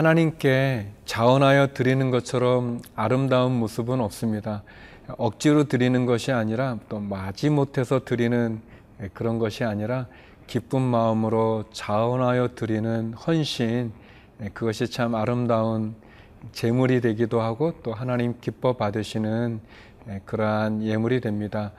하나님께 자원하여 드리는 것처럼 아름다운 모습은 없습니다. 억지로 드리는 것이 아니라 또 마지못해서 드리는 그런 것이 아니라 기쁜 마음으로 자원하여 드리는 헌신 그것이 참 아름다운 제물이 되기도 하고 또 하나님 기뻐 받으시는 그러한 예물이 됩니다.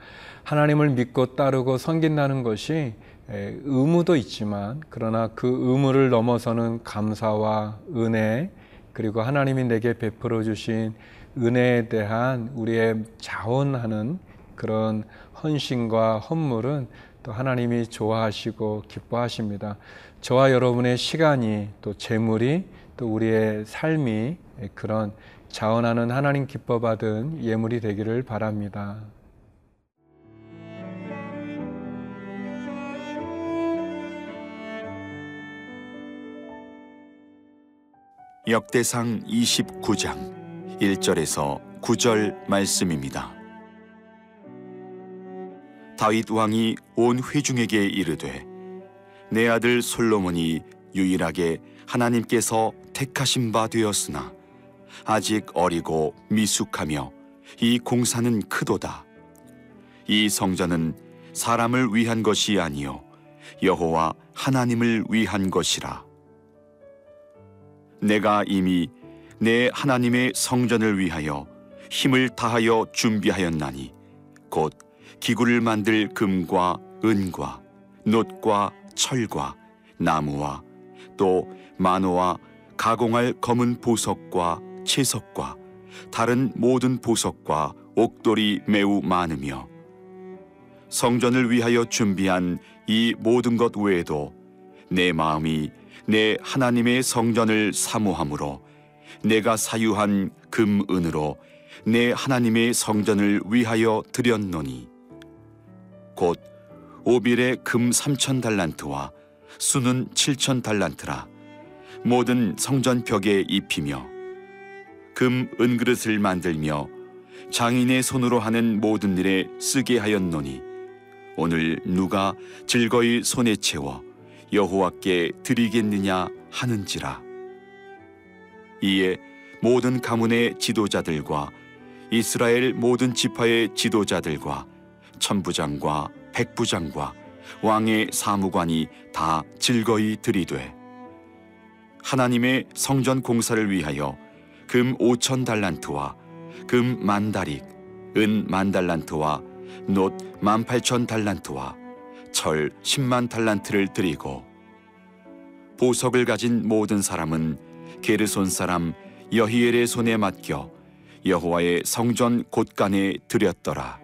하나님을 믿고 따르고 섬긴다는 것이 의무도 있지만 그러나 그 의무를 넘어서는 감사와 은혜 그리고 하나님이 내게 베풀어 주신 은혜에 대한 우리의 자원하는 그런 헌신과 헌물은 또 하나님이 좋아하시고 기뻐하십니다. 저와 여러분의 시간이 또 재물이 또 우리의 삶이 그런 자원하는 하나님 기뻐 받은 예물이 되기를 바랍니다. 역대상 29장 1절에서 9절 말씀입니다. 다윗 왕이 온 회중에게 이르되 내 아들 솔로몬이 유일하게 하나님께서 택하신 바 되었으나 아직 어리고 미숙하며 이 공사는 크도다. 이 성전은 사람을 위한 것이 아니요 여호와 하나님을 위한 것이라. 내가 이미 내 하나님의 성전을 위하여 힘을 다하여 준비하였나니 곧 기구를 만들 금과 은과 놋과 철과 나무와 또 만호와 가공할 검은 보석과 채석과 다른 모든 보석과 옥돌이 매우 많으며 성전을 위하여 준비한 이 모든 것 외에도 내 마음이 내 하나님의 성전을 사모함으로 내가 사유한 금은으로 내 하나님의 성전을 위하여 드렸노니. 곧 오빌의 금 삼천 달란트와 수는 칠천 달란트라 모든 성전 벽에 입히며 금 은그릇을 만들며 장인의 손으로 하는 모든 일에 쓰게 하였노니 오늘 누가 즐거이 손에 채워 여호와께 드리겠느냐 하는지라. 이에 모든 가문의 지도자들과 이스라엘 모든 지파의 지도자들과 천부장과 백부장과 왕의 사무관이 다 즐거이 들이되 하나님의 성전 공사를 위하여 금 오천 달란트와 금 만 다릭, 은 만 달란트와 놋 만팔천 달란트와 철 10만 달란트를 드리고 보석을 가진 모든 사람은 게르손 사람 여히엘의 손에 맡겨 여호와의 성전 곳간에 드렸더라.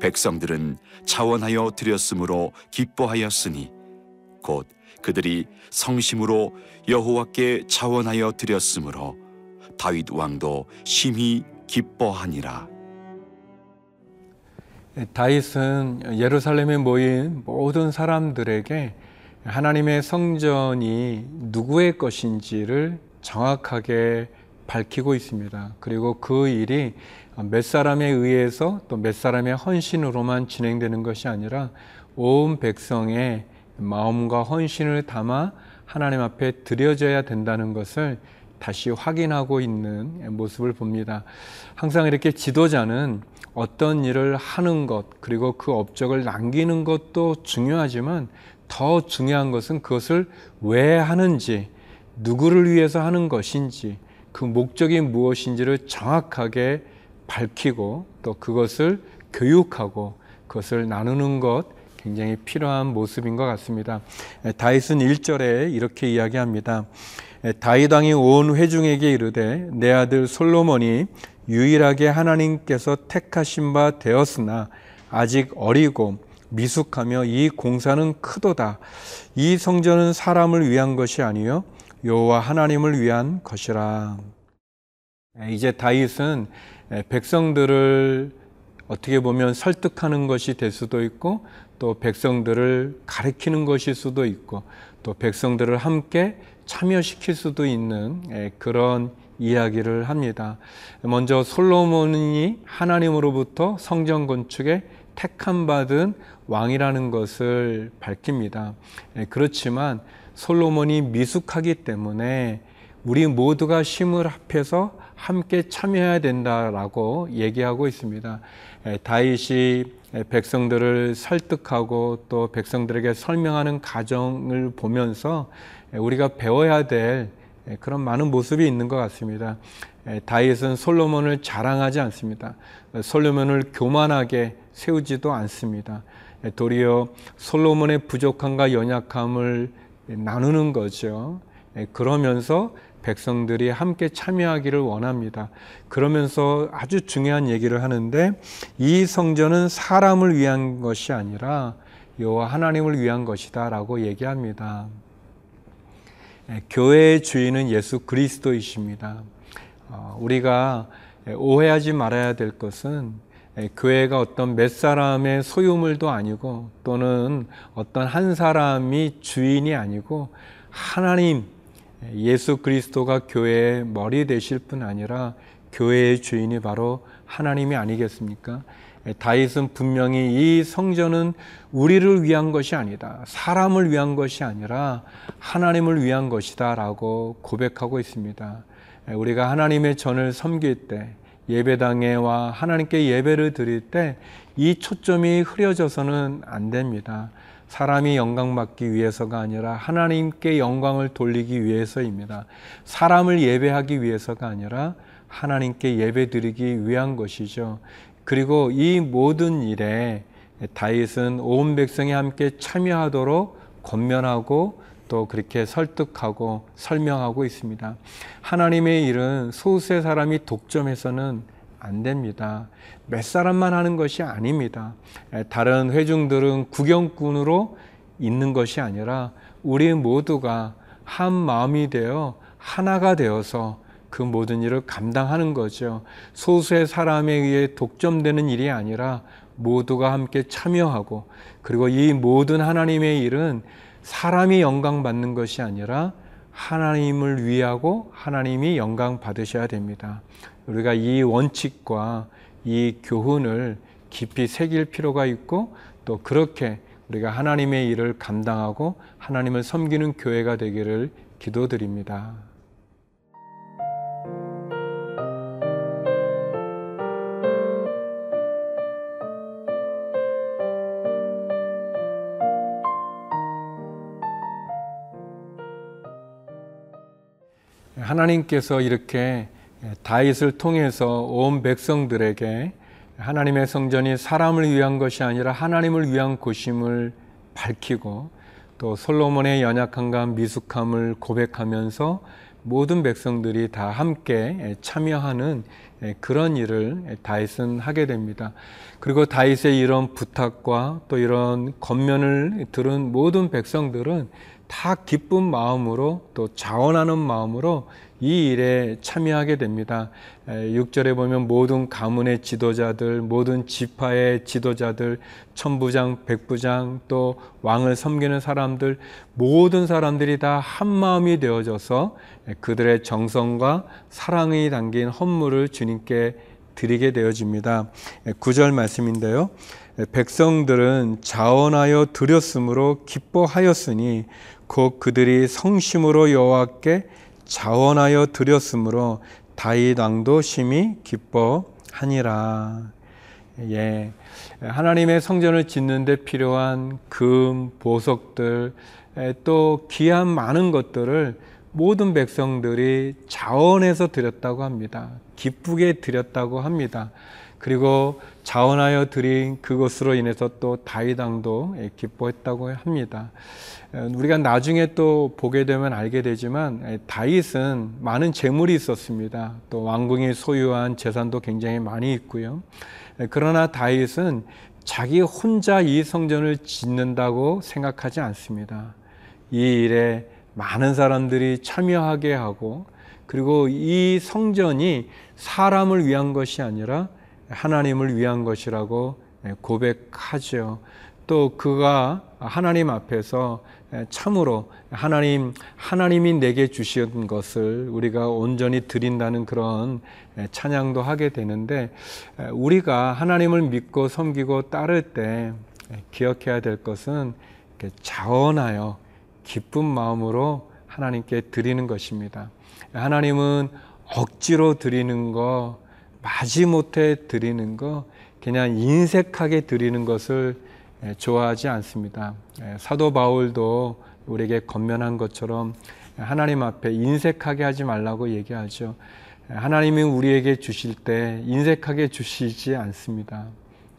백성들은 자원하여 드렸으므로 기뻐하였으니 곧 그들이 성심으로 여호와께 자원하여 드렸으므로 다윗 왕도 심히 기뻐하니라. 다윗은 예루살렘에 모인 모든 사람들에게 하나님의 성전이 누구의 것인지를 정확하게 밝히고 있습니다. 그리고 그 일이 몇 사람에 의해서 또 몇 사람의 헌신으로만 진행되는 것이 아니라 온 백성의 마음과 헌신을 담아 하나님 앞에 드려져야 된다는 것을 다시 확인하고 있는 모습을 봅니다. 항상 이렇게 지도자는 어떤 일을 하는 것, 그리고 그 업적을 남기는 것도 중요하지만 더 중요한 것은 그것을 왜 하는지, 누구를 위해서 하는 것인지, 그 목적이 무엇인지를 정확하게 밝히고 또 그것을 교육하고 그것을 나누는 것 굉장히 필요한 모습인 것 같습니다. 다윗은 1절에 이렇게 이야기합니다. 다윗 왕이 온 회중에게 이르되 내 아들 솔로몬이 유일하게 하나님께서 택하신 바 되었으나 아직 어리고 미숙하며 이 공사는 크도다. 이 성전은 사람을 위한 것이 아니요 여호와 하나님을 위한 것이라. 이제 다윗은 백성들을 어떻게 보면 설득하는 것이 될 수도 있고 또 백성들을 가리키는 것일 수도 있고 또 백성들을 함께 참여시킬 수도 있는 그런 이야기를 합니다. 먼저 솔로몬이 하나님으로부터 성전 건축에 택함 받은 왕이라는 것을 밝힙니다. 그렇지만 솔로몬이 미숙하기 때문에 우리 모두가 힘을 합해서 함께 참여해야 된다라고 얘기하고 있습니다. 다윗이 백성들을 설득하고 또 백성들에게 설명하는 과정을 보면서 우리가 배워야 될 그런 많은 모습이 있는 것 같습니다. 다윗은 솔로몬을 자랑하지 않습니다. 솔로몬을 교만하게 세우지도 않습니다. 도리어 솔로몬의 부족함과 연약함을 나누는 거죠. 그러면서 백성들이 함께 참여하기를 원합니다. 그러면서 아주 중요한 얘기를 하는데 이 성전은 사람을 위한 것이 아니라 여호와 하나님을 위한 것이다라고 얘기합니다. 교회의 주인은 예수 그리스도이십니다. 어, 우리가 오해하지 말아야 될 것은 교회가 어떤 몇 사람의 소유물도 아니고 또는 어떤 한 사람이 주인이 아니고 하나님 예수 그리스도가 교회의 머리 되실 뿐 아니라 교회의 주인이 바로 하나님이 아니겠습니까? 다윗은 분명히 이 성전은 우리를 위한 것이 아니다. 사람을 위한 것이 아니라 하나님을 위한 것이다라고 고백하고 있습니다. 우리가 하나님의 전을 섬길 때 예배당에 와 하나님께 예배를 드릴 때 이 초점이 흐려져서는 안 됩니다. 사람이 영광 받기 위해서가 아니라 하나님께 영광을 돌리기 위해서입니다. 사람을 예배하기 위해서가 아니라 하나님께 예배 드리기 위한 것이죠. 그리고 이 모든 일에 다윗은 온 백성이 함께 참여하도록 권면하고 또 그렇게 설득하고 설명하고 있습니다. 하나님의 일은 소수의 사람이 독점해서는 안 됩니다. 몇 사람만 하는 것이 아닙니다. 다른 회중들은 구경꾼으로 있는 것이 아니라 우리 모두가 한 마음이 되어 하나가 되어서 그 모든 일을 감당하는 거죠. 소수의 사람에 의해 독점되는 일이 아니라 모두가 함께 참여하고 그리고 이 모든 하나님의 일은 사람이 영광 받는 것이 아니라 하나님을 위하고 하나님이 영광 받으셔야 됩니다. 우리가 이 원칙과 이 교훈을 깊이 새길 필요가 있고 또 그렇게 우리가 하나님의 일을 감당하고 하나님을 섬기는 교회가 되기를 기도드립니다. 하나님께서 이렇게 다윗을 통해서 온 백성들에게 하나님의 성전이 사람을 위한 것이 아니라 하나님을 위한 곳임을 밝히고 또 솔로몬의 연약함과 미숙함을 고백하면서 모든 백성들이 다 함께 참여하는 그런 일을 다윗은 하게 됩니다. 그리고 다윗의 이런 부탁과 또 이런 겉면을 들은 모든 백성들은 다 기쁜 마음으로 또 자원하는 마음으로 이 일에 참여하게 됩니다. 6절에 보면 모든 가문의 지도자들, 모든 지파의 지도자들, 천부장, 백부장, 또 왕을 섬기는 사람들, 모든 사람들이 다 한마음이 되어져서 그들의 정성과 사랑이 담긴 헌물을 주님께 드리게 되어집니다. 9절 말씀인데요. 백성들은 자원하여 드렸으므로 기뻐하였으니 곧 그들이 성심으로 여호와께 자원하여 드렸으므로 다윗 왕도 심히 기뻐하니라. 예. 하나님의 성전을 짓는 데 필요한 금, 보석들, 또 귀한 많은 것들을 모든 백성들이 자원해서 드렸다고 합니다. 기쁘게 드렸다고 합니다. 그리고 자원하여 드린 그것으로 인해서 또 다윗 왕도 기뻐했다고 합니다. 우리가 나중에 또 보게 되면 알게 되지만 다윗은 많은 재물이 있었습니다. 또 왕궁이 소유한 재산도 굉장히 많이 있고요. 그러나 다윗은 자기 혼자 이 성전을 짓는다고 생각하지 않습니다. 이 일에 많은 사람들이 참여하게 하고 그리고 이 성전이 사람을 위한 것이 아니라 하나님을 위한 것이라고 고백하죠. 또 그가 하나님 앞에서 참으로 하나님 하나님이 내게 주신 것을 우리가 온전히 드린다는 그런 찬양도 하게 되는데 우리가 하나님을 믿고 섬기고 따를 때 기억해야 될 것은 자원하여 기쁜 마음으로 하나님께 드리는 것입니다. 하나님은 억지로 드리는 거, 마지못해 드리는 거, 그냥 인색하게 드리는 것을 좋아하지 않습니다. 사도 바울도 우리에게 건면한 것처럼 하나님 앞에 인색하게 하지 말라고 얘기하죠. 하나님이 우리에게 주실 때 인색하게 주시지 않습니다.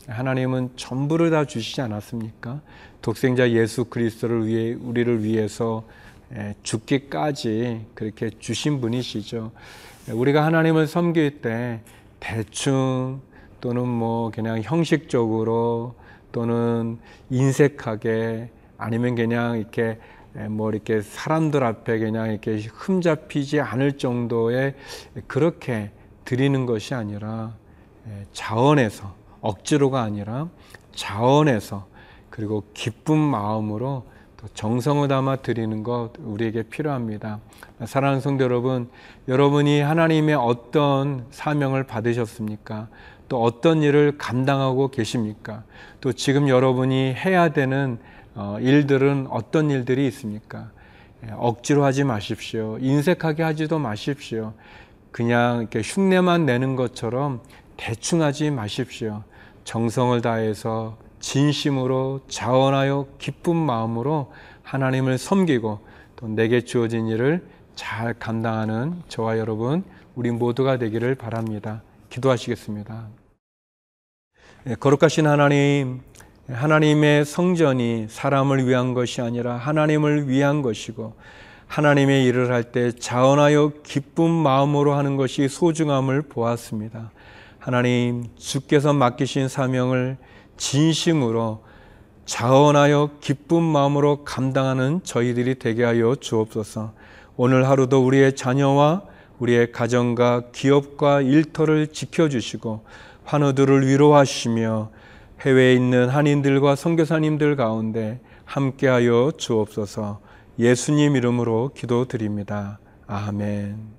하나님은 전부를 다 주시지 않았습니까? 독생자 예수 그리스도를 위해 우리를 위해서 죽기까지 그렇게 주신 분이시죠. 우리가 하나님을 섬길 때 대충 또는 뭐 그냥 형식적으로 또는 인색하게 아니면 그냥 이렇게 뭐 이렇게 사람들 앞에 그냥 이렇게 흠잡히지 않을 정도의 그렇게 드리는 것이 아니라 자원에서 억지로가 아니라 자원에서 그리고 기쁜 마음으로 정성을 담아 드리는 것 우리에게 필요합니다. 사랑하는 성도 여러분, 여러분이 하나님의 어떤 사명을 받으셨습니까? 또 어떤 일을 감당하고 계십니까? 또 지금 여러분이 해야 되는 어, 일들은 어떤 일들이 있습니까? 예, 억지로 하지 마십시오. 인색하게 하지도 마십시오. 그냥 이렇게 흉내만 내는 것처럼 대충 하지 마십시오. 정성을 다해서 진심으로 자원하여 기쁜 마음으로 하나님을 섬기고 또 내게 주어진 일을 잘 감당하는 저와 여러분 우리 모두가 되기를 바랍니다. 기도하시겠습니다. 예, 거룩하신 하나님, 하나님의 성전이 사람을 위한 것이 아니라 하나님을 위한 것이고 하나님의 일을 할 때 자원하여 기쁜 마음으로 하는 것이 소중함을 보았습니다. 하나님, 주께서 맡기신 사명을 진심으로 자원하여 기쁜 마음으로 감당하는 저희들이 되게 하여 주옵소서. 오늘 하루도 우리의 자녀와 우리의 가정과 기업과 일터를 지켜주시고 환우들을 위로하시며 해외에 있는 한인들과 선교사님들 가운데 함께하여 주옵소서. 예수님 이름으로 기도드립니다. 아멘.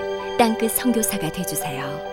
땅끝 선교사가 되주세요.